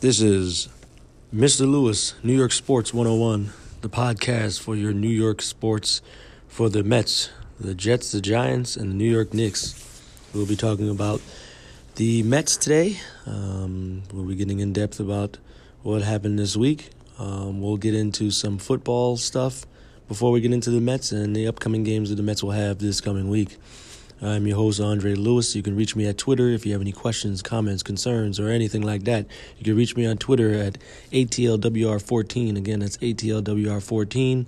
This is Mr. Lewis, New York Sports 101, the podcast for your New York sports for the Mets, the Jets, the Giants, and the New York Knicks. We'll be talking about the Mets today. Um, we'll be getting in depth about what happened this week. Um, we'll get into some football stuff before we get into the Mets and the upcoming games that the Mets will have this coming week. I'm your host, Andre Lewis. You can reach me at Twitter if you have any questions, comments, concerns, or anything like that. You can reach me on Twitter at ATLWR14. Again, that's ATLWR14.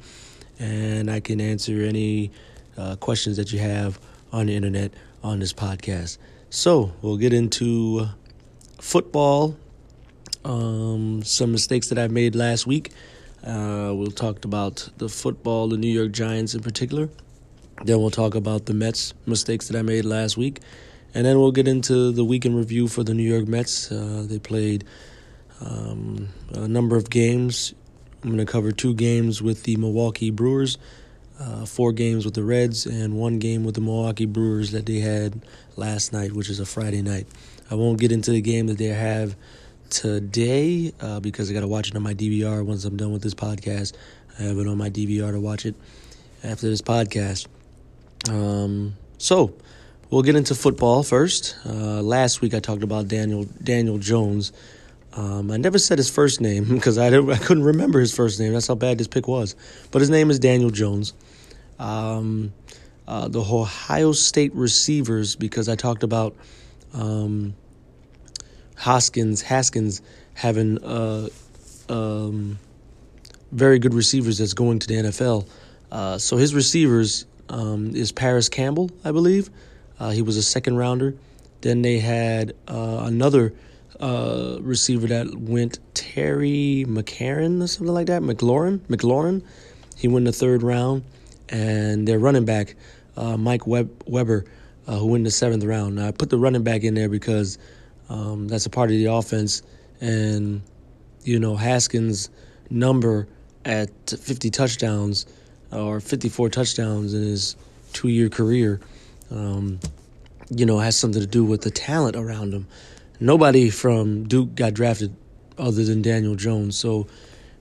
And I can answer any uh, questions that you have on the internet on this podcast. So we'll get into football, um, some mistakes that I've made last week. Uh, we'll talk about the football, the New York Giants in particular. Then we'll talk about the Mets mistakes that I made last week. And then we'll get into the weekend review for the New York Mets. Uh, they played um, a number of games. I'm going to cover two games with the Milwaukee Brewers, uh, four games with the Reds, and one game with the Milwaukee Brewers that they had last night, which is a Friday night. I won't get into the game that they have today uh, because I got to watch it on my DVR once I'm done with this podcast. I have it on my DVR to watch it after this podcast. Um, so we'll get into football first. Uh, last week I talked about Daniel Daniel Jones. Um, I never said his first name because I, I couldn't remember his first name. That's how bad this pick was. But his name is Daniel Jones. Um, uh, the Ohio State receivers, because I talked about um, Hoskins, Haskins having uh, um, very good receivers that's going to the NFL. Uh, so his receivers um, is Parris Campbell, I believe. Uh, he was a second rounder. Then they had uh, another uh, receiver that went Terry McCarron or something like that. McLaurin, McLaurin. He went in the third round, and their running back uh, Mike Web- Weber, uh, who went in the seventh round. Now I put the running back in there because um, that's a part of the offense, and you know Haskins' number at 50 touchdowns or 54 touchdowns in his two year career, um, you know, has something to do with the talent around him. Nobody from Duke got drafted other than Daniel Jones. So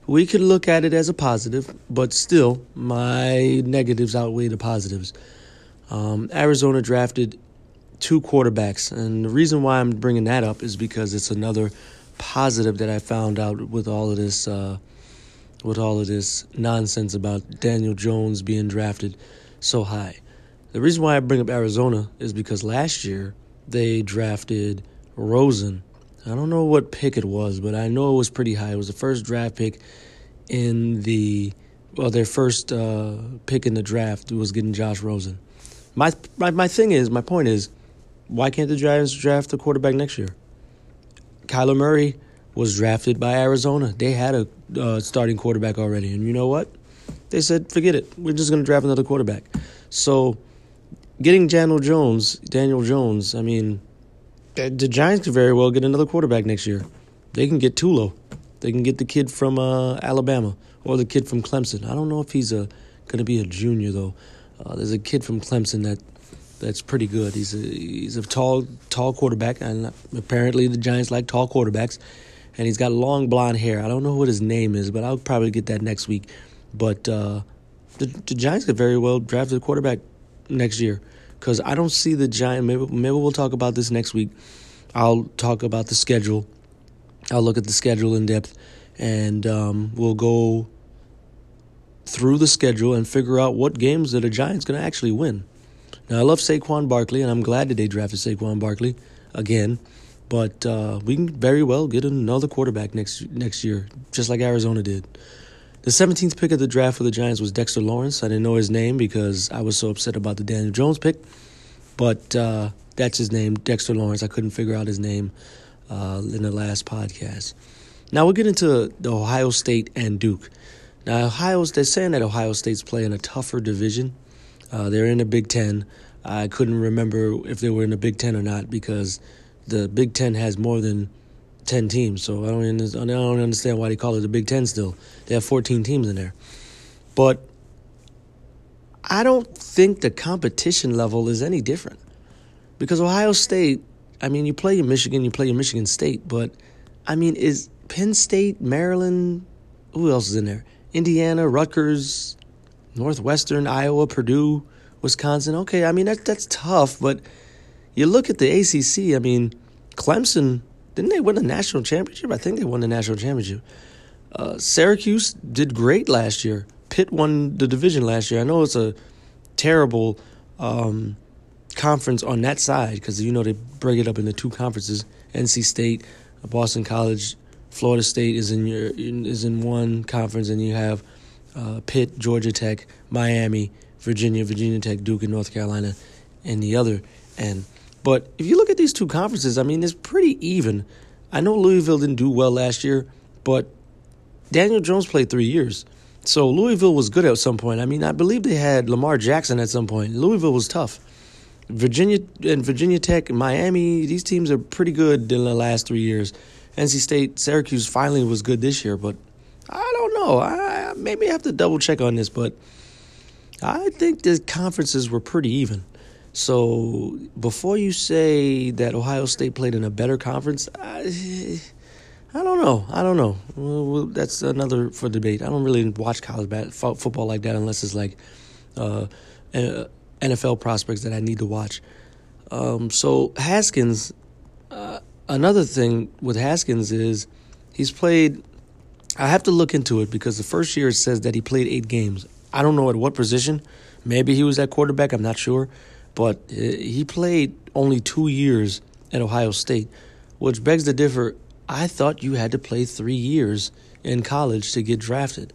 we could look at it as a positive, but still, my negatives outweigh the positives. Um, Arizona drafted two quarterbacks, and the reason why I'm bringing that up is because it's another positive that I found out with all of this. Uh, with all of this nonsense about Daniel Jones being drafted so high. The reason why I bring up Arizona is because last year they drafted Rosen. I don't know what pick it was, but I know it was pretty high. It was the first draft pick in the well, their first uh, pick in the draft was getting Josh Rosen. My, my my thing is, my point is, why can't the Giants draft a quarterback next year? Kyler Murray was drafted by Arizona. They had a uh, starting quarterback already, and you know what? They said, "Forget it. We're just going to draft another quarterback." So, getting Daniel Jones, Daniel Jones. I mean, the Giants could very well get another quarterback next year. They can get Tulo. They can get the kid from uh, Alabama or the kid from Clemson. I don't know if he's a going to be a junior though. Uh, there's a kid from Clemson that that's pretty good. He's a he's a tall tall quarterback, and apparently the Giants like tall quarterbacks and he's got long blonde hair. I don't know what his name is, but I'll probably get that next week. But uh, the, the Giants could very well draft a quarterback next year because I don't see the Giant. Maybe maybe we'll talk about this next week. I'll talk about the schedule. I'll look at the schedule in depth, and um, we'll go through the schedule and figure out what games that the Giants going to actually win. Now I love Saquon Barkley, and I'm glad that they drafted Saquon Barkley again. But uh, we can very well get another quarterback next next year, just like Arizona did. The 17th pick of the draft for the Giants was Dexter Lawrence. I didn't know his name because I was so upset about the Daniel Jones pick, but uh, that's his name, Dexter Lawrence. I couldn't figure out his name uh, in the last podcast. Now we'll get into the Ohio State and Duke. Now Ohio's they're saying that Ohio State's playing a tougher division. Uh, they're in the Big Ten. I couldn't remember if they were in the Big Ten or not because the Big Ten has more than ten teams, so I don't I don't understand why they call it the Big Ten. Still, they have fourteen teams in there, but I don't think the competition level is any different because Ohio State. I mean, you play in Michigan, you play in Michigan State, but I mean, is Penn State, Maryland. Who else is in there? Indiana, Rutgers, Northwestern, Iowa, Purdue, Wisconsin. Okay, I mean that that's tough, but you look at the ACC. I mean, Clemson didn't they win the national championship? I think they won the national championship. Uh, Syracuse did great last year. Pitt won the division last year. I know it's a terrible um, conference on that side because you know they break it up into two conferences. NC State, Boston College, Florida State is in your is in one conference, and you have uh, Pitt, Georgia Tech, Miami, Virginia, Virginia Tech, Duke, and North Carolina in the other. And but if you look at these two conferences, I mean, it's pretty even. I know Louisville didn't do well last year, but Daniel Jones played three years. So Louisville was good at some point. I mean, I believe they had Lamar Jackson at some point. Louisville was tough. Virginia and Virginia Tech, Miami, these teams are pretty good in the last three years. NC State, Syracuse finally was good this year, but I don't know. I maybe have to double check on this, but I think the conferences were pretty even. So before you say that Ohio State played in a better conference, I, I don't know. I don't know. Well, that's another for debate. I don't really watch college football like that unless it's like uh, NFL prospects that I need to watch. Um, so Haskins, uh, another thing with Haskins is he's played. I have to look into it because the first year it says that he played eight games. I don't know at what position. Maybe he was at quarterback. I'm not sure, but uh, he played only two years at Ohio State, which begs to differ I thought you had to play three years in college to get drafted.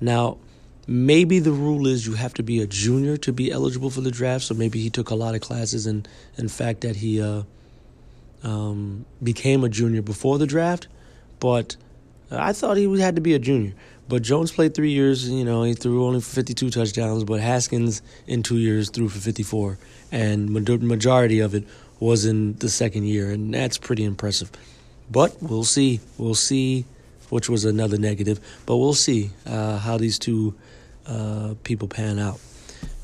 Now, maybe the rule is you have to be a junior to be eligible for the draft, so maybe he took a lot of classes, and in fact, that he uh, um, became a junior before the draft. But I thought he had to be a junior. But Jones played three years. You know, he threw only 52 touchdowns, but Haskins in two years threw for 54, and majority of it was in the second year, and that's pretty impressive. But we'll see. We'll see, which was another negative. But we'll see uh, how these two uh, people pan out.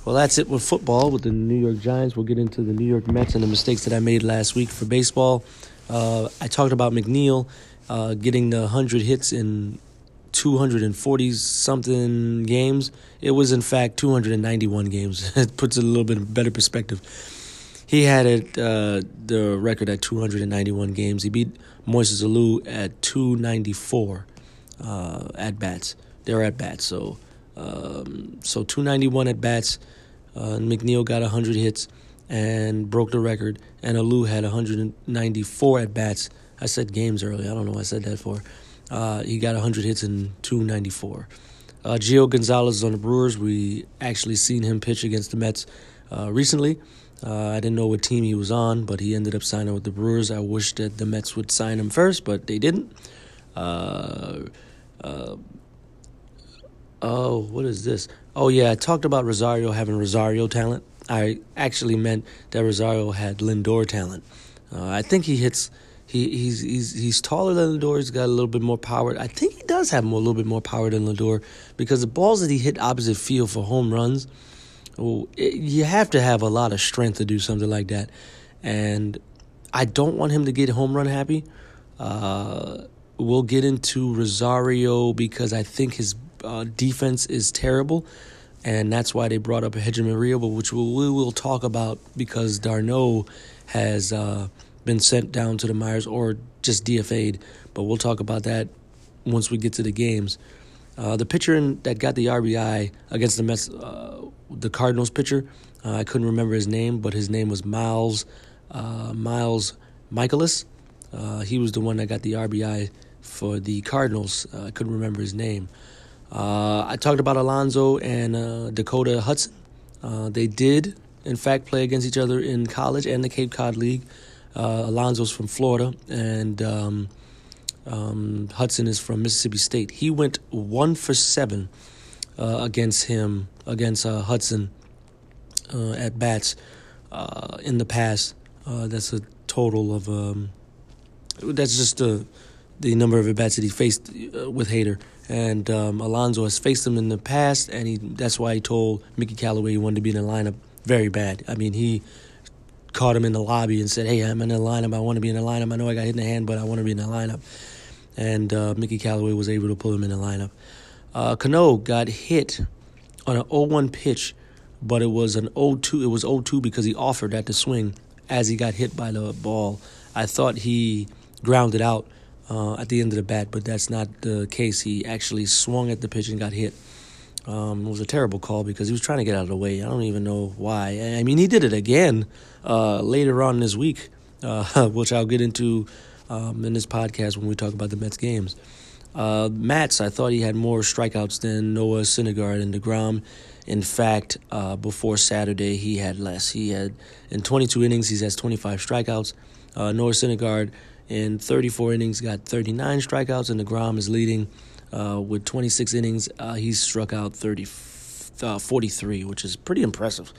Well, that's it with football with the New York Giants. We'll get into the New York Mets and the mistakes that I made last week for baseball. Uh, I talked about McNeil uh, getting the 100 hits in 240 something games. It was, in fact, 291 games. it puts it a little bit better perspective. He had it, uh, the record at 291 games. He beat Moises Alou at 294 uh, at bats. They're at bats. So, um, so 291 at bats. Uh, McNeil got 100 hits and broke the record. And Alou had 194 at bats. I said games earlier. I don't know what I said that for. Uh, he got 100 hits in 294. Uh, Gio Gonzalez is on the Brewers. We actually seen him pitch against the Mets uh, recently. Uh, I didn't know what team he was on, but he ended up signing with the Brewers. I wish that the Mets would sign him first, but they didn't. Uh, uh, oh, what is this? Oh, yeah, I talked about Rosario having Rosario talent. I actually meant that Rosario had Lindor talent. Uh, I think he hits. He, he's he's he's taller than Lindor. He's got a little bit more power. I think he does have more, a little bit more power than Lindor because the balls that he hit opposite field for home runs well, it, you have to have a lot of strength to do something like that. And I don't want him to get home run happy. Uh, we'll get into Rosario because I think his uh, defense is terrible. And that's why they brought up Hechavarria but which we'll, we will talk about because d'Arnaud has uh, been sent down to the Myers or just DFA'd. But we'll talk about that once we get to the games. Uh, the pitcher in, that got the RBI against the Mets uh, the Cardinals pitcher. Uh, I couldn't remember his name, but his name was Miles uh, Miles Mikolas. Uh, he was the one that got the RBI for the Cardinals. Uh, I couldn't remember his name. I talked about Alonso and Dakota Hudson. they did, in fact, play against each other in college and the Cape Cod League. Alonso's from Florida, and um, um, Hudson is from Mississippi State. He went one for seven uh, against him, against uh, Hudson uh, at bats uh, in the past. Uh, that's a total of, um, that's just the, the number of at bats that he faced with Hader. And um, Alonso has faced him in the past, and he that's why he told Mickey Callaway he wanted to be in the lineup very bad. I mean, he caught him in the lobby and said, Hey, I'm in the lineup. I want to be in the lineup. I know I got hit in the hand, but I want to be in the lineup. and uh, Mickey Callaway was able to pull him in the lineup. Uh, Cano got hit on an 0-1 pitch, but it was an 0-2. It was 0-2 because he offered at the swing as he got hit by the ball. I thought he grounded out uh, at the end of the bat, but that's not the case. He actually swung at the pitch and got hit. Um, it was a terrible call because he was trying to get out of the way. I don't even know why. I mean, he did it again uh, later on this week, uh, which I'll get into um, in this podcast when we talk about the Mets games. Uh, Matz, I thought he had more strikeouts than Noah Syndergaard and DeGrom. In fact, uh, before Saturday, he had less. He had, in 22 innings, he has 25 strikeouts. Uh, Noah Syndergaard, in 34 innings, got 39 strikeouts, and DeGrom is leading uh, with 26 innings. Uh, he's struck out 30, uh, 43, which is pretty impressive.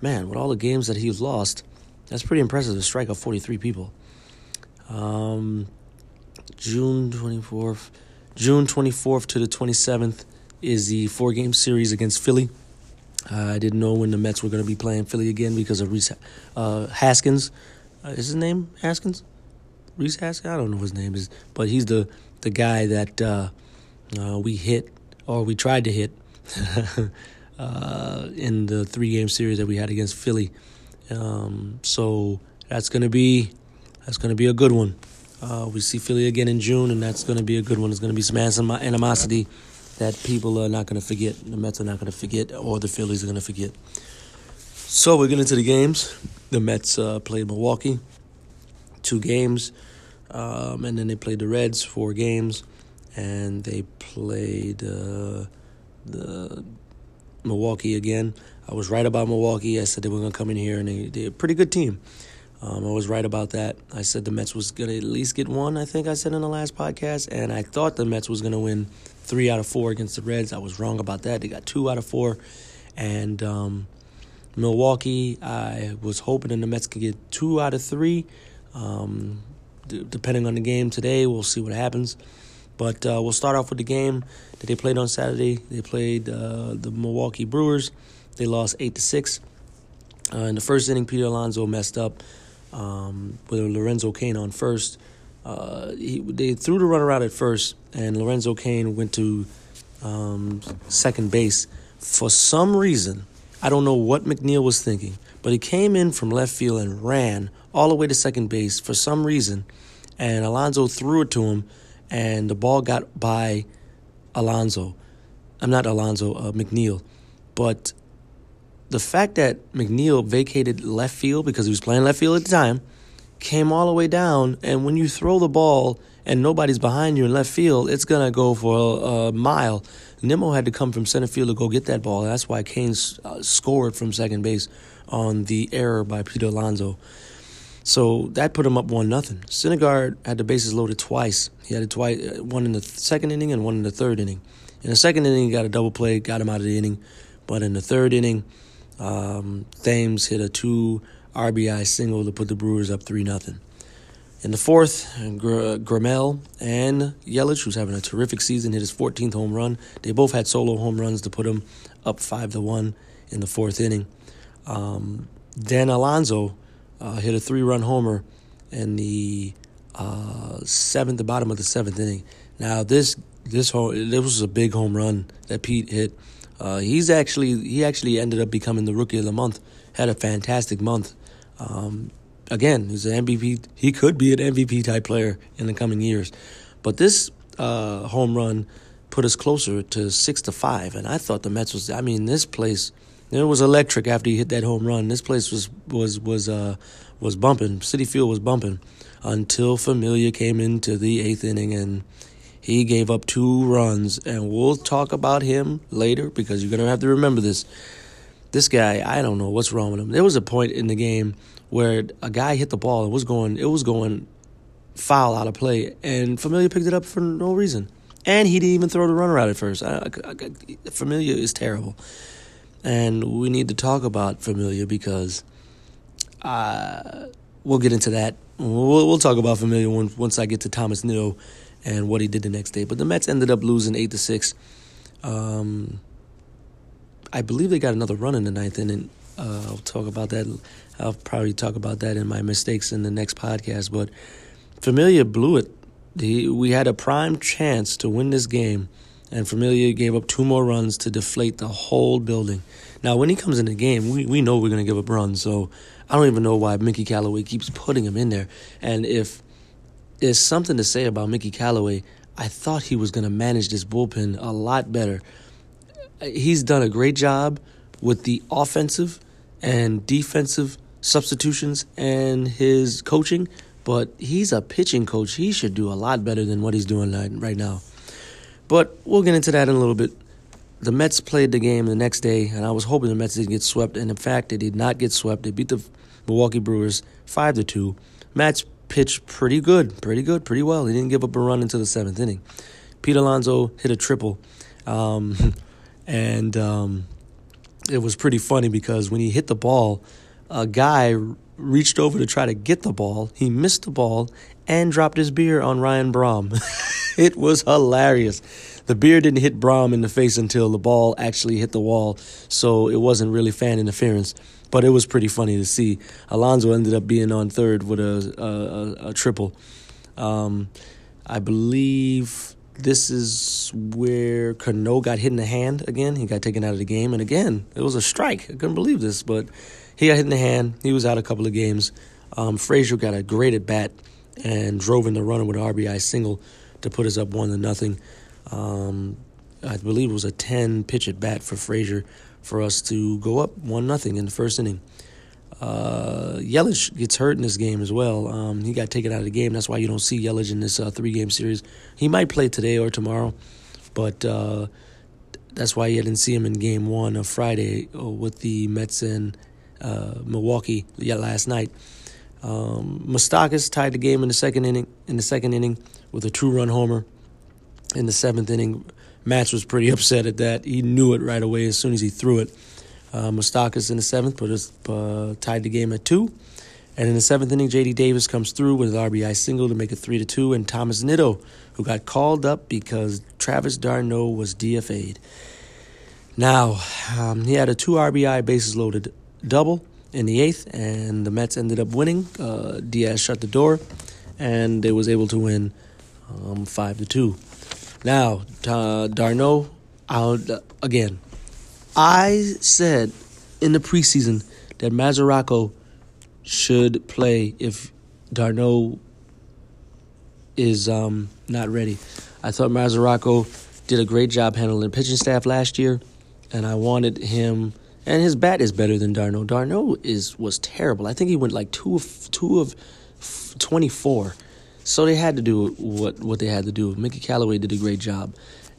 Man, with all the games that he's lost, that's pretty impressive to strike out 43 people. Um, June 24th. June 24th to the 27th is the four game series against Philly. Uh, I didn't know when the Mets were going to be playing Philly again because of Rhys uh, Haskins. Uh, is his name Haskins? Rhys Haskins? I don't know his name is, but he's the, the guy that uh, we hit, or we tried to hit, uh, in the three game series that we had against Philly. Um, so that's to be that's to be a good one. Uh, we see Philly again in June, and that's to be a good one. It's to be some animosity that people are not to forget. The Mets are not to forget, or the Phillies are to forget. So we get into the games. The Mets uh, played Milwaukee, two games, um, and then they played the Reds, four games, and they played uh, the Milwaukee again. I was right about Milwaukee. I said they were going to come in here, and they, they're a pretty good team. Um, I was right about that. I said the Mets was going to at least get one, I think I said in the last podcast. And I thought the Mets was going to win three out of four against the Reds. I was wrong about that. They got two out of four. And um, Milwaukee, I was hoping the Mets could get two out of three. Um, d- depending on the game today, we'll see what happens. But uh, we'll start off with the game that they played on Saturday. They played uh, the Milwaukee Brewers. They lost eight to six. Uh, in the first inning, Peter Alonso messed up um, with Lorenzo Cain on first. Uh, he, they threw the runner out at first, and Lorenzo Cain went to um, second base. For some reason, I don't know what McNeil was thinking, but he came in from left field and ran all the way to second base for some reason, and Alonso threw it to him, and the ball got by Alonso. I'm not Alonso, uh, McNeil, but the fact that McNeil vacated left field because he was playing left field at the time came all the way down. And when you throw the ball and nobody's behind you in left field, it's going to go for a, a, mile. Nimmo had to come from center field to go get that ball. That's why Cain uh, scored from second base on the error by Peter Alonso. So that put him up one nothing. Syndergaard had the bases loaded twice. He had it twice, uh, one in the second inning and one in the third inning. In the second inning, he got a double play, got him out of the inning. But in the third inning, um, Thames hit a two RBI single to put the Brewers up 3 0. In the fourth, Gr- Gremel and Yelich, who's having a terrific season, hit his 14th home run. They both had solo home runs to put them up 5 to 1 in the fourth inning. Um, Dan Alonso uh, hit a three run homer in the uh, seventh, the bottom of the seventh inning. Now, this this home, this was a big home run that Pete hit. Uh, he's actually he actually ended up becoming the rookie of the month. Had a fantastic month. Um, again, he's an MVP. He could be an MVP type player in the coming years. But this uh, home run put us closer to six to five, and I thought the Mets was. I mean, this place it was electric after he hit that home run. This place was was was uh, was bumping. Citi Field was bumping until Familia came into the eighth inning and he gave up two runs, and we'll talk about him later because you're to have to remember this. This guy, I don't know what's wrong with him. There was a point in the game where a guy hit the ball and was going, it was going foul out of play, and Familia picked it up for no reason. And he didn't even throw the runner out at first. I, I, I, Familia is terrible. And we need to talk about Familia because uh, we'll get into that. We'll, we'll talk about Familia once, once I get to Thomas Nido and what he did the next day. But the Mets ended up losing eight to six. Um, I believe they got another run in the ninth inning. Uh, I'll talk about that. I'll probably talk about that in my mistakes in the next podcast. But Familia blew it The, we had a prime chance to win this game, and Familia gave up two more runs to deflate the whole building. Now, when he comes in the game, we, we know we're going to give up runs, so I don't even know why Mickey Callaway keeps putting him in there. And if there's something to say about Mickey Callaway, I thought he was going to manage this bullpen a lot better. He's done a great job with the offensive and defensive substitutions and his coaching, but he's a pitching coach. He should do a lot better than what he's doing right now. But we'll get into that in a little bit. The Matz played the game the next day, and I was hoping the Mets didn't get swept. And in fact, they did not get swept. They beat the Milwaukee Brewers five to two. Mets pitched pretty good, pretty good, pretty well. He didn't give up a run until the seventh inning. Pete Alonso hit a triple, um, and um, it was pretty funny because when he hit the ball, a guy reached over to try to get the ball. He missed the ball and dropped his beer on Ryan Braun. it was hilarious. The beer didn't hit Braun in the face until the ball actually hit the wall, so it wasn't really fan interference. But it was pretty funny to see. Alonso ended up being on third with a a, a, a triple. Um, I believe this is where Cano got hit in the hand again. He got taken out of the game, and again, it was a strike. I couldn't believe this, but he got hit in the hand. He was out a couple of games. Um, Frazier got a great at bat and drove in the runner with an RBI single to put us up one to nothing. Um, I believe it was a ten pitch at bat for Frazier for us to go up one nothing in the first inning. Uh, Yelich gets hurt in this game as well. Um, he got taken out of the game. That's why you don't see Yelich in this uh, three game series. He might play today or tomorrow, but uh, that's why you didn't see him in game one of Friday uh, with the Mets in uh, Milwaukee yeah, last night. Um, Moustakas tied the game in the second inning. In the second inning, with a two-run homer. In the seventh inning, Matz was pretty upset at that. He knew it right away as soon as he threw it. Uh, Moustakas in the seventh put us uh, tied the game at two. And in the seventh inning, J.D. Davis comes through with an RBI single to make it three to two. And Thomas Nido, who got called up because Travis d'Arnaud was DFA'd. Now, um, he had a two RBI bases loaded double in the eighth, and the Mets ended up winning. Uh, Diaz shut the door, and they was able to win um, five to two. Now, uh, d'Arnaud out again. I said in the preseason that Mesoraco should play if d'Arnaud is um, not ready. I thought Mesoraco did a great job handling the pitching staff last year, and I wanted him and his bat is better than d'Arnaud. d'Arnaud is was terrible. I think he went like two of two of twenty four. So they had to do what what they had to do. Mickey Callaway did a great job,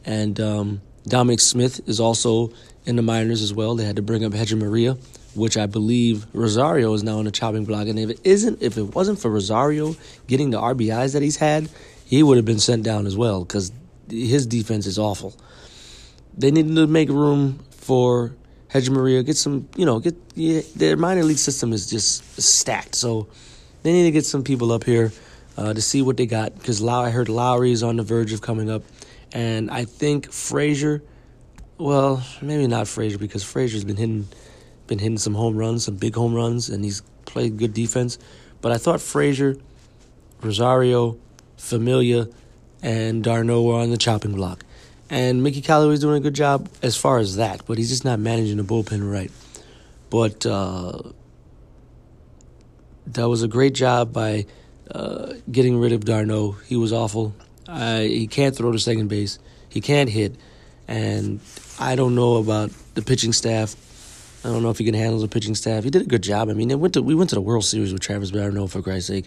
and um, Dominic Smith is also in the minors as well. They had to bring up Hechavarria, which I believe Rosario is now on the chopping block. And if it isn't, if it wasn't for Rosario getting the RBIs that he's had, he would have been sent down as well because his defense is awful. They needed to make room for Hechavarria, get some, you know, get yeah, their minor league system is just stacked. So they need to get some people up here uh, to see what they got because Low- I heard Lowrie is on the verge of coming up, and I think Frazier, well, maybe not Frazier because Frazier's been hitting, been hitting some home runs, some big home runs, and he's played good defense. But I thought Frazier, Rosario, Familia, and d'Arnaud were on the chopping block. And Mickey Callaway's doing a good job as far as that, but he's just not managing the bullpen right. But uh, that was a great job by uh, getting rid of d'Arnaud. He was awful. Uh, he can't throw to second base. He can't hit. And I don't know about the pitching staff. I don't know if he can handle the pitching staff. He did a good job. I mean, went to, we went to the World Series with Travis d'Arnaud, for Christ's sake,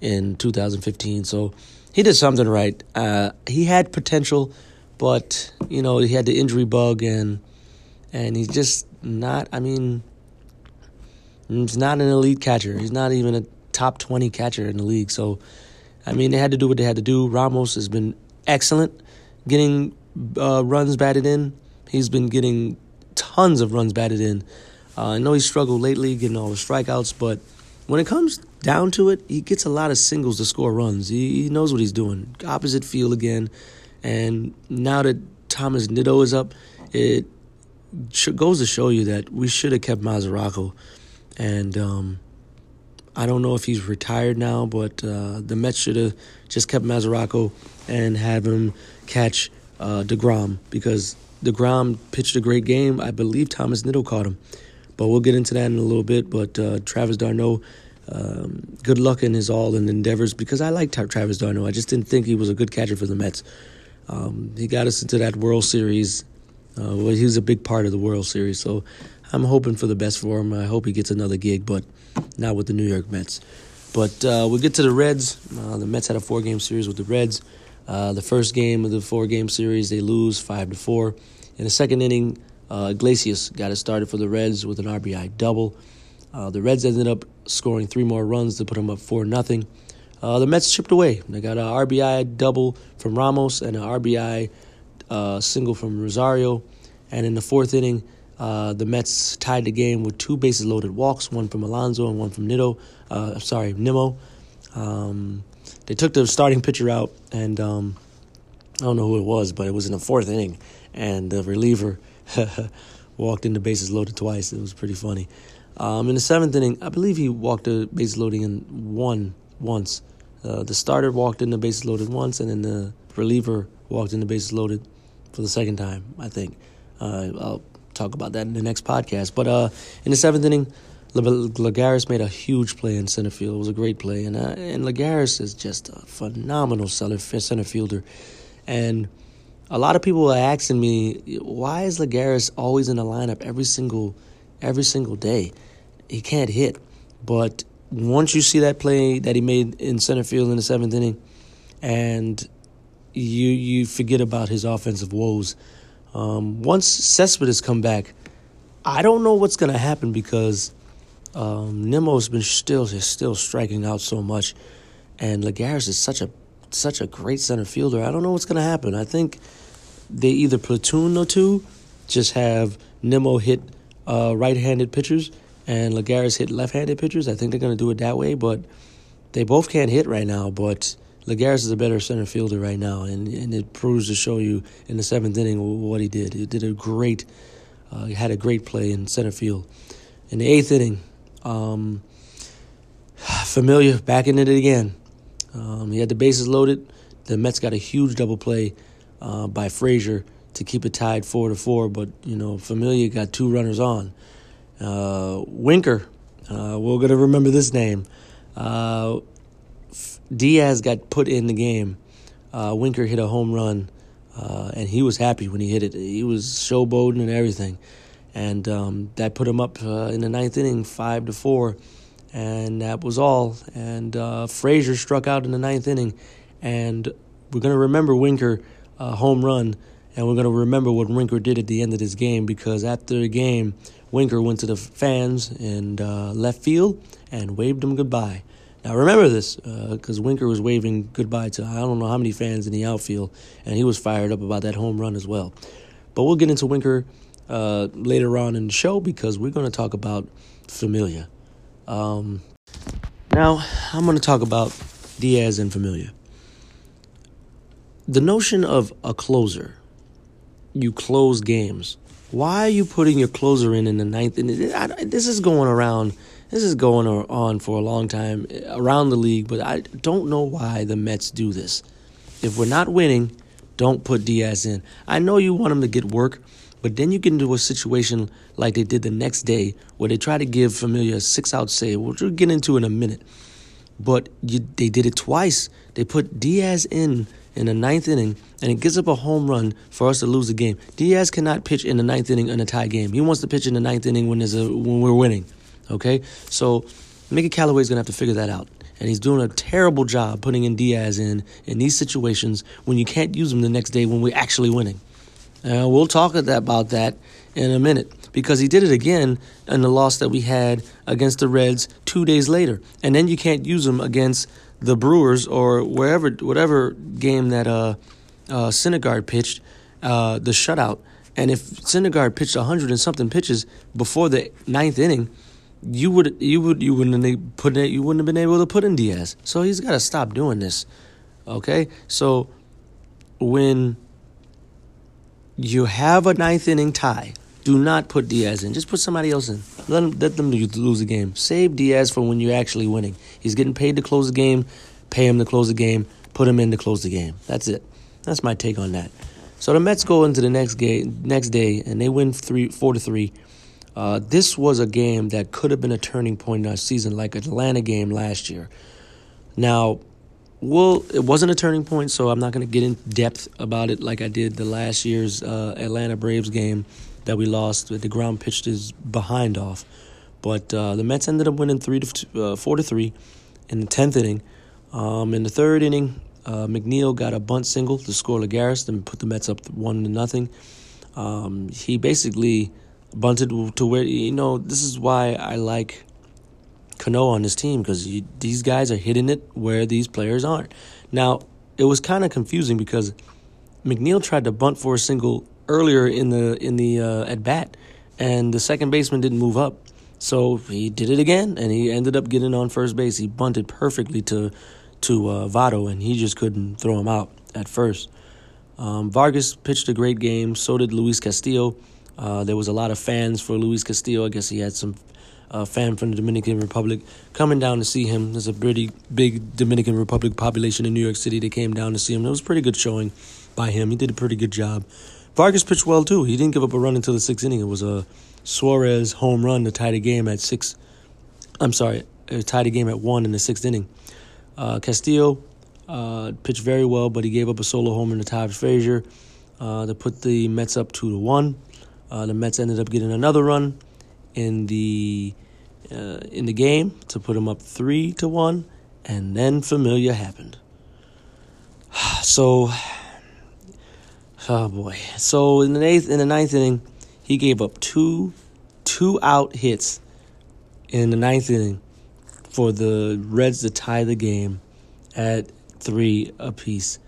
in 2015. So he did something right. Uh, he had potential but you know he had the injury bug and and he's just not. I mean, he's not an elite catcher. He's not even a top twenty catcher in the league. So, I mean, they had to do what they had to do. Ramos has been excellent, getting uh, runs batted in. He's been getting tons of runs batted in. Uh, I know he struggled lately getting all the strikeouts, but when it comes down to it, he gets a lot of singles to score runs. He, he knows what he's doing. Opposite field again. And now that Thomas Nido is up, it goes to show you that we should have kept Mesoraco. And um, I don't know if he's retired now, but uh, the Mets should have just kept Mesoraco and have him catch uh, DeGrom because DeGrom pitched a great game. I believe Thomas Nido caught him. But we'll get into that in a little bit. But uh, Travis d'Arnaud, um, good luck in his all and endeavors because I like Travis d'Arnaud. I just didn't think he was a good catcher for the Mets. Um, he got us into that World Series. Uh, well, he was a big part of the World Series, so I'm hoping for the best for him. I hope he gets another gig, but not with the New York Mets. But uh, we'll get to the Reds. Uh, the Mets had a four-game series with the Reds. Uh, the first game of the four-game series, they lose five to four. In the second inning, uh, Iglesias got it started for the Reds with an RBI double. Uh, the Reds ended up scoring three more runs to put them up four nothing. Uh, the Mets chipped away. They got an RBI double from Ramos and an RBI single from Rosario. And in the fourth inning, uh, the Mets tied the game with two bases loaded walks, one from Alonso and one from Nito. Uh, sorry, Nimmo. Um, they took the starting pitcher out, and um, I don't know who it was, but it was in the fourth inning, and the reliever walked into bases loaded twice. It was pretty funny. Um, in the seventh inning, I believe he walked the bases loading in one once. Uh, the starter walked in the bases loaded once, and then the reliever walked in the bases loaded for the second time. I think. Uh, talk about that in the next podcast. But uh, in the seventh inning, Lagares made a huge play in center field. It was a great play, and uh, and Lagares is just a phenomenal center fielder, and a lot of people are asking me why is Lagares always in the lineup every single every single day. He can't hit, but once you see that play that he made in center field in the seventh inning, and you you forget about his offensive woes. Um, once Cespedes come back, I don't know what's gonna happen because um, Nimmo's been still still striking out so much, and Lagares is such a such a great center fielder. I don't know what's gonna happen. I think they either platoon the two, just have Nimmo hit uh, right-handed pitchers and Lagares hit left-handed pitchers. I think they're gonna do it that way, but they both can't hit right now. But Lagares is a better center fielder right now, and, and it proves to show you in the seventh inning what he did. He did a great, uh, had a great play in center field. In the eighth inning, um, Familia back in it again. Um, he had the bases loaded. The Mets got a huge double play uh, by Frazier to keep it tied four to four, but you know Familia got two runners on. Uh, Winker, uh, we're gonna remember this name. Diaz got put in the game. Uh, Winker hit a home run, uh, and he was happy when he hit it. He was showboating and everything and um, that put him up uh, in the ninth inning, five to four, and that was all. And uh, Frazier struck out in the ninth inning, and we're gonna remember Winker uh, home run, and we're gonna remember what Winker did at the end of this game because after the game, Winker went to the fans in uh, left field and waved them goodbye. Now remember this, because uh, Winker was waving goodbye to I don't know how many fans in the outfield, and he was fired up about that home run as well. But we'll get into Winker uh, later on in the show because we're going to talk about Familia. Um, now, I'm going to talk about Diaz and Familia. The notion of a closer, you close games. Why are you putting your closer in in the ninth? And this is going around. This is going on for a long time eh, around the league, but I don't know why the Mets do this. If we're not winning, don't put Diaz in. I know you want him to get work, but then you get into a situation like they did the next day where they try to give Familia a six out save, which we'll get into in a minute. But you, they did it twice. They put Diaz in in the ninth inning, and it gives up a home run for us to lose the game. Diaz cannot pitch in the ninth inning in a tie game. He wants to pitch in the ninth inning when there's a when we're winning. Okay, so Mickey Callaway is gonna have to figure that out, and he's doing a terrible job putting in Diaz in in these situations when you can't use him the next day when we're actually winning. Uh, we'll talk about that in a minute because he did it again in the loss that we had against the Reds two days later. And then you can't use him against the Brewers or wherever, whatever game that uh, uh, Syndergaard pitched, uh, the shutout. And if Syndergaard pitched hundred and something pitches before the ninth inning, you would you would you wouldn't have put it, you wouldn't have been able to put in Diaz. So he's got to stop doing this. Okay, so when you have a ninth inning tie. Do not put Diaz in. Just put somebody else in. Let them, let them lose the game. Save Diaz for when you're actually winning. He's getting paid to close the game. Pay him to close the game. Put him in to close the game. That's it. That's my take on that. So the Mets go into the next game next day and they win three four to three. Uh, this was a game that could have been a turning point in our season, like Atlanta game last year. Now, well, it wasn't a turning point, so I'm not going to get in depth about it like I did the last year's uh, Atlanta Braves game that we lost. DeGrom pitched his behind off, but uh, the Mets ended up winning three to uh, four to three in the tenth inning. Um, in the third inning, uh, McNeil got a bunt single to score Lagares and put the Mets up one to nothing. Um, he basically bunted to where you know this is why I like Cano on this team because these guys are hitting it where these players aren't. Now it was kind of confusing because McNeil tried to bunt for a single earlier in the in the uh, at bat, and the second baseman didn't move up, so he did it again, and he ended up getting on first base. He bunted perfectly to to uh, Votto, and he just couldn't throw him out at first. Um, Vargas pitched a great game. So did Luis Castillo. Uh, there was a lot of fans for Luis Castillo. I guess he had some uh, fan from the Dominican Republic coming down to see him. There's a pretty big Dominican Republic population in New York City. They came down to see him. It was a pretty good showing by him. He did a pretty good job. Vargas pitched well too. He didn't give up a run until the sixth inning. It was a Suarez home run to tie the game at six. I'm sorry, tied the game at one in the sixth inning. Uh, Castillo uh, pitched very well, but he gave up a solo homer to Todd Frazier uh, to put the Mets up two to one. Uh, the Mets ended up getting another run in the uh, in the game to put them up three to one, and then Familia happened. So, oh boy. So in the eighth, in the ninth inning, he gave up two two out hits in the ninth inning for the Reds to tie the game at three apiece.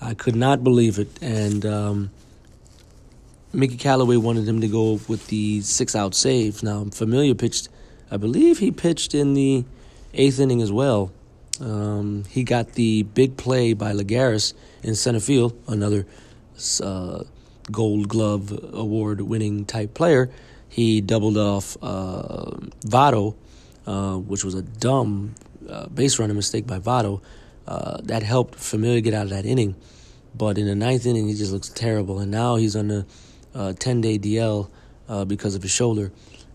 I could not believe it, and um, Mickey Callaway wanted him to go with the six out save. Now, Familia pitched, I believe he pitched in the eighth inning as well. Um, he got the big play by Lagares in center field, another uh, Gold Glove award winning type player. He doubled off uh, Votto, uh, which was a dumb uh, base running mistake by Votto. Uh, that helped Familia get out of that inning. But in the ninth inning, he just looks terrible. And now he's on the 10 day DL uh, because of his shoulder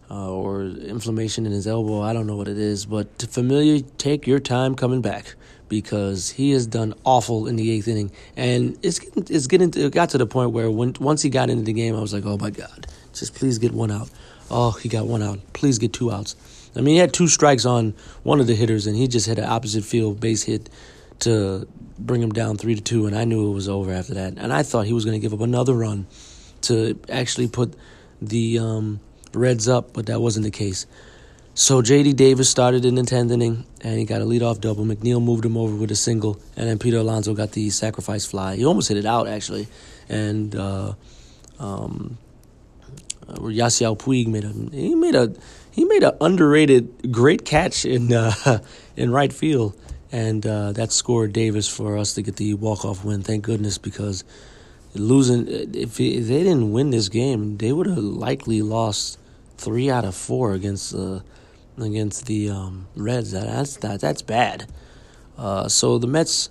uh, or inflammation in his elbow. I don't know what it is, but Familia, take your time coming back because he has done awful in the eighth inning, and it's getting, it's getting it got to the point where when once he got into the game, I was like, oh my god, just please get one out. Oh, he got one out. Please get two outs. I mean, he had two strikes on one of the hitters, and he just hit an opposite field base hit to bring him down three to two, and I knew it was over after that. And I thought he was going to give up another run to actually put the um, Reds up, but that wasn't the case. So J.D. Davis started in the 10th inning, and he got a leadoff double. McNeil moved him over with a single, and then Peter Alonso got the sacrifice fly. He almost hit it out, actually. And uh, um, uh, Yasiel Puig made a he made a he made an underrated great catch in uh, in right field, and uh, that scored Davis for us to get the walk off win. Thank goodness because losing if, they didn't win this game, they would have likely lost three out of four against uh, against the um, Reds. That, that's that, that's bad. Uh, so the Mets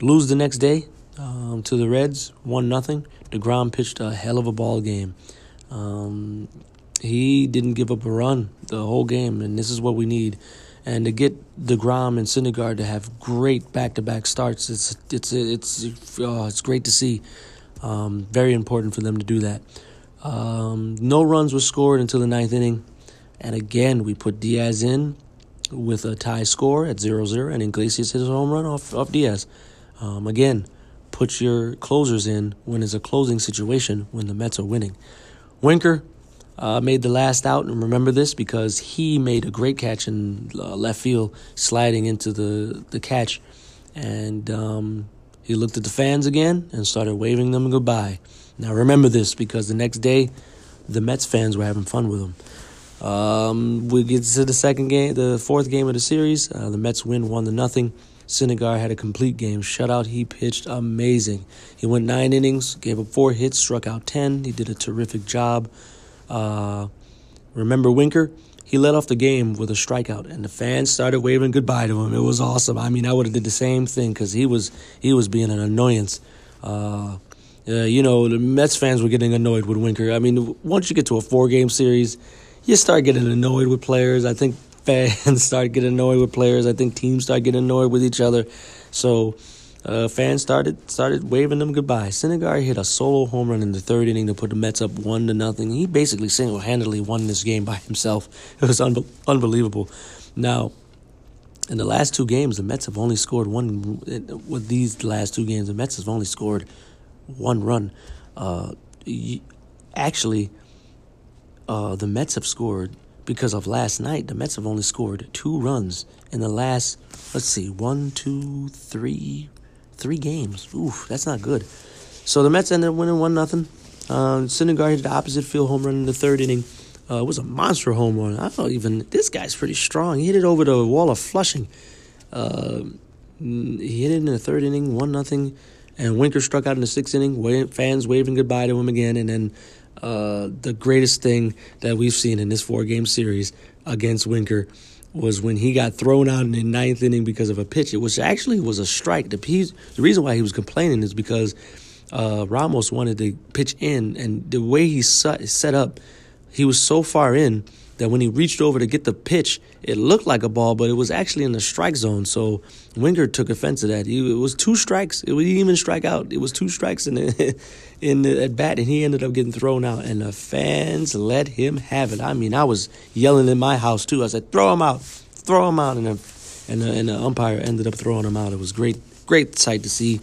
lose the next day um, to the Reds, one nothing. Degrom pitched a hell of a ball game. Um, he didn't give up a run the whole game, and this is what we need. And to get Degrom and Syndergaard to have great back-to-back starts, it's it's it's oh, it's great to see. Um, very important for them to do that. Um, no runs were scored until the ninth inning. And again, we put Diaz in with a tie score at 0 0, and Iglesias hit a home run off, off Diaz. Um, again, put your closers in when it's a closing situation when the Mets are winning. Winker uh, made the last out, and remember this because he made a great catch in uh, left field, sliding into the, the catch. And um, he looked at the fans again and started waving them goodbye. Now remember this because the next day, the Mets fans were having fun with him. Um, we get to the second game, the fourth game of the series. Uh, the Mets win one to nothing. Syndergaard had a complete game shutout. He pitched amazing. He went nine innings, gave up four hits, struck out ten. He did a terrific job. Uh, remember Winker? He led off the game with a strikeout, and the fans started waving goodbye to him. It was awesome. I mean, I would have did the same thing because he was he was being an annoyance. Uh, uh, you know, the Mets fans were getting annoyed with Winker. I mean, once you get to a four game series, you start getting annoyed with players. I think fans start getting annoyed with players. I think teams start getting annoyed with each other. So uh, fans started started waving them goodbye. Syndergaard hit a solo home run in the third inning to put the Mets up one to nothing. He basically single handedly won this game by himself. It was un- unbelievable. Now, in the last two games, the Mets have only scored one. With these last two games, the Mets have only scored one run. Uh, actually, uh, the Mets have scored because of last night. The Mets have only scored two runs in the last. Let's see, one, two, three, three games. Oof, that's not good. So the Mets ended up winning one nothing. Uh, Syndergaard hit the opposite field home run in the third inning. Uh, it was a monster home run. I thought even this guy's pretty strong. He hit it over the wall of Flushing. Uh, he hit it in the third inning, one nothing, and Winker struck out in the sixth inning. Fans waving goodbye to him again, and then uh, the greatest thing that we've seen in this four game series against Winker was when he got thrown out in the ninth inning because of a pitch. It was actually was a strike. The, the reason why he was complaining is because uh, Ramos wanted to pitch in, and the way he set, up, he was so far in that when he reached over to get the pitch, it looked like a ball, but it was actually in the strike zone. So Winker took offense to that. He, it was two strikes. It, didn't even strike out. It was two strikes and in the, at bat, and he ended up getting thrown out. And the fans let him have it. I mean, I was yelling in my house too. I said, "Throw him out! Throw him out!" And the, and the, and the umpire ended up throwing him out. It was great, great sight to see.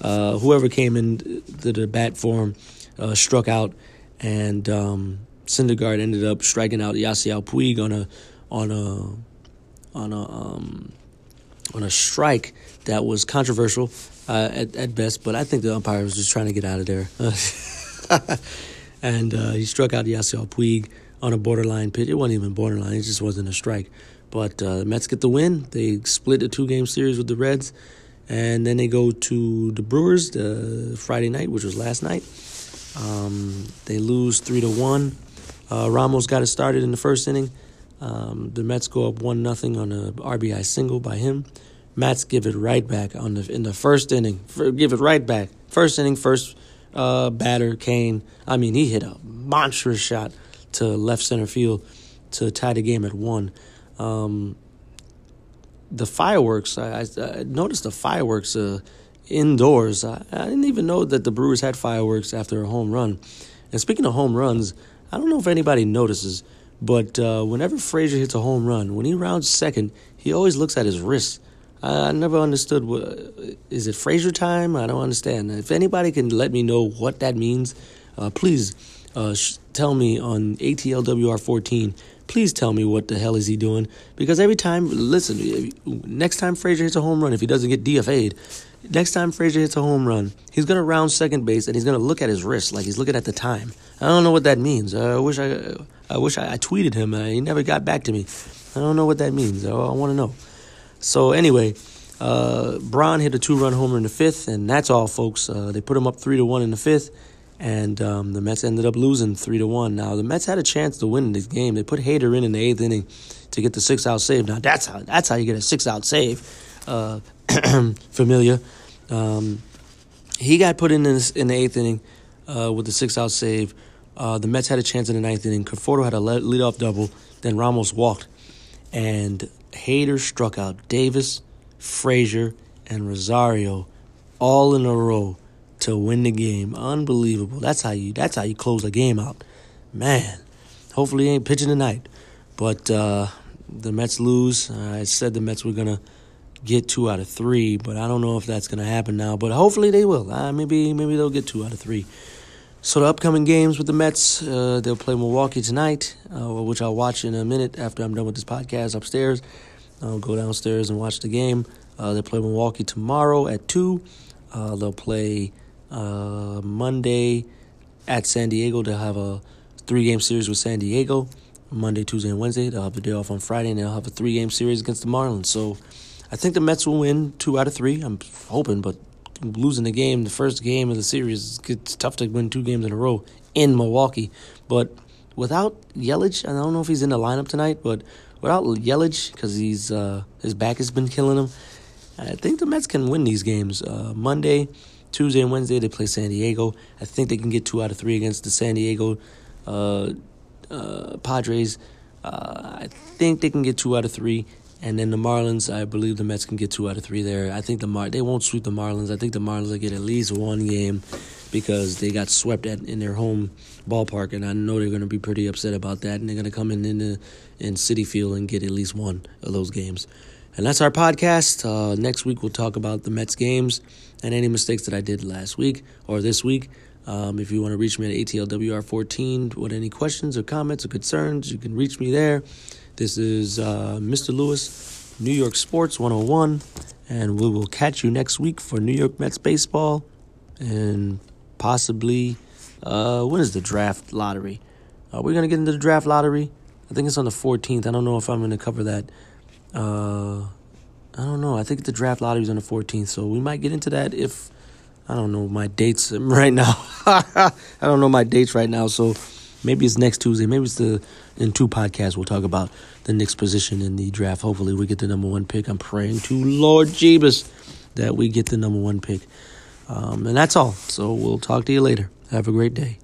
Uh, whoever came in to the bat for him uh, struck out, and. Um, Syndergaard ended up striking out Yasiel Puig on a on a on a um, on a strike that was controversial uh, at at best, but I think the umpire was just trying to get out of there. and uh, he struck out Yasiel Puig on a borderline pitch. It wasn't even borderline; it just wasn't a strike. But uh, the Mets get the win. They split a two game series with the Reds, and then they go to the Brewers the Friday night, which was last night. Um, they lose three to one. Uh, Ramos got it started in the first inning. Um, the Mets go up one nothing on a RBI single by him. Mets give it right back on the in the first inning. Give it right back. First inning, first uh, batter Cain. I mean, he hit a monstrous shot to left center field to tie the game at one. Um, the fireworks. I, I, I, noticed the fireworks uh, indoors. I, I didn't even know that the Brewers had fireworks after a home run. And speaking of home runs, I don't know if anybody notices, but uh, whenever Frazier hits a home run, when he rounds second, he always looks at his wrist. I, never understood. What, is it Frazier time? I don't understand. If anybody can let me know what that means, uh, please uh, sh- tell me on ATLWR 14. Please tell me what the hell is he doing? Because every time, listen, next time Frazier hits a home run, if he doesn't get DFA'd, next time Frazier hits a home run, he's gonna round second base and he's gonna look at his wrist like he's looking at the time. I don't know what that means. I wish I, I wish I, I tweeted him. Uh, he never got back to me. I don't know what that means. I want to know. So anyway, uh, Braun hit a two-run homer in the fifth, and that's all, folks. Uh, they put him up three to one in the fifth, and um, the Mets ended up losing three to one. Now the Mets had a chance to win this game. They put Hader in in the eighth inning to get the six-out save. Now that's how that's how you get a six-out save. Uh, Familia, um, he got put in this, in the eighth inning uh, with the six-out save. Uh, the Mets had a chance in the ninth inning. Conforto had a lead-off double. Then Ramos walked, and Hader struck out Davis, Frazier, and Rosario all in a row to win the game. Unbelievable. That's how you. That's how you close a game out, man. Hopefully, he ain't pitching tonight, but uh, the Mets lose. I said the Mets were gonna get two out of three, but I don't know if that's gonna happen now. But hopefully, they will. Uh, maybe maybe they'll get two out of three. So the upcoming games with the Mets, uh, they'll play Milwaukee tonight, uh, which I'll watch in a minute after I'm done with this podcast upstairs. I'll go downstairs and watch the game. Uh, they'll play Milwaukee tomorrow at two. Uh, they'll play uh, Monday at San Diego. They'll have a three-game series with San Diego. Monday, Tuesday, and Wednesday. They'll have a day off on Friday, and they'll have a three-game series against the Marlins. So I think the Mets will win two out of three. I'm hoping, but losing the game, the first game of the series, it's tough to win two games in a row in Milwaukee. But without Yelich, I don't know if he's in the lineup tonight, but without Yelich, because he's uh, his back has been killing him, I think the Mets can win these games. Uh, Monday, Tuesday, and Wednesday they play San Diego. I think they can get two out of three against the San Diego uh, uh, Padres. Uh, I think they can get two out of three. And then the Marlins, I believe the Mets can get two out of three there. I think the Mar they won't sweep the Marlins. I think the Marlins will get at least one game because they got swept at in their home ballpark, and I know they're going to be pretty upset about that. And they're going to come in in, the, in Citi Field and get at least one of those games. And that's our podcast. Uh, next week we'll talk about the Mets games and any mistakes that I did last week or this week. Um, if you want to reach me at ATLWR14 with any questions or comments or concerns, you can reach me there. This is uh, Mr. Lewis, New York Sports 101, and we will catch you next week for New York Mets baseball and possibly uh, when is the draft lottery? Are we gonna get into the draft lottery? I think it's on the 14th. I don't know if I'm gonna cover that. Uh, I don't know. I think the draft lottery is on the 14th, so we might get into that if I don't know my dates right now. I don't know my dates right now, so maybe it's next Tuesday. Maybe it's the in two podcasts we'll talk about the next position in the draft. Hopefully, we get the number one pick. I'm praying to Lord Jeebus that we get the number one pick. Um, and that's all. So we'll talk to you later. Have a great day.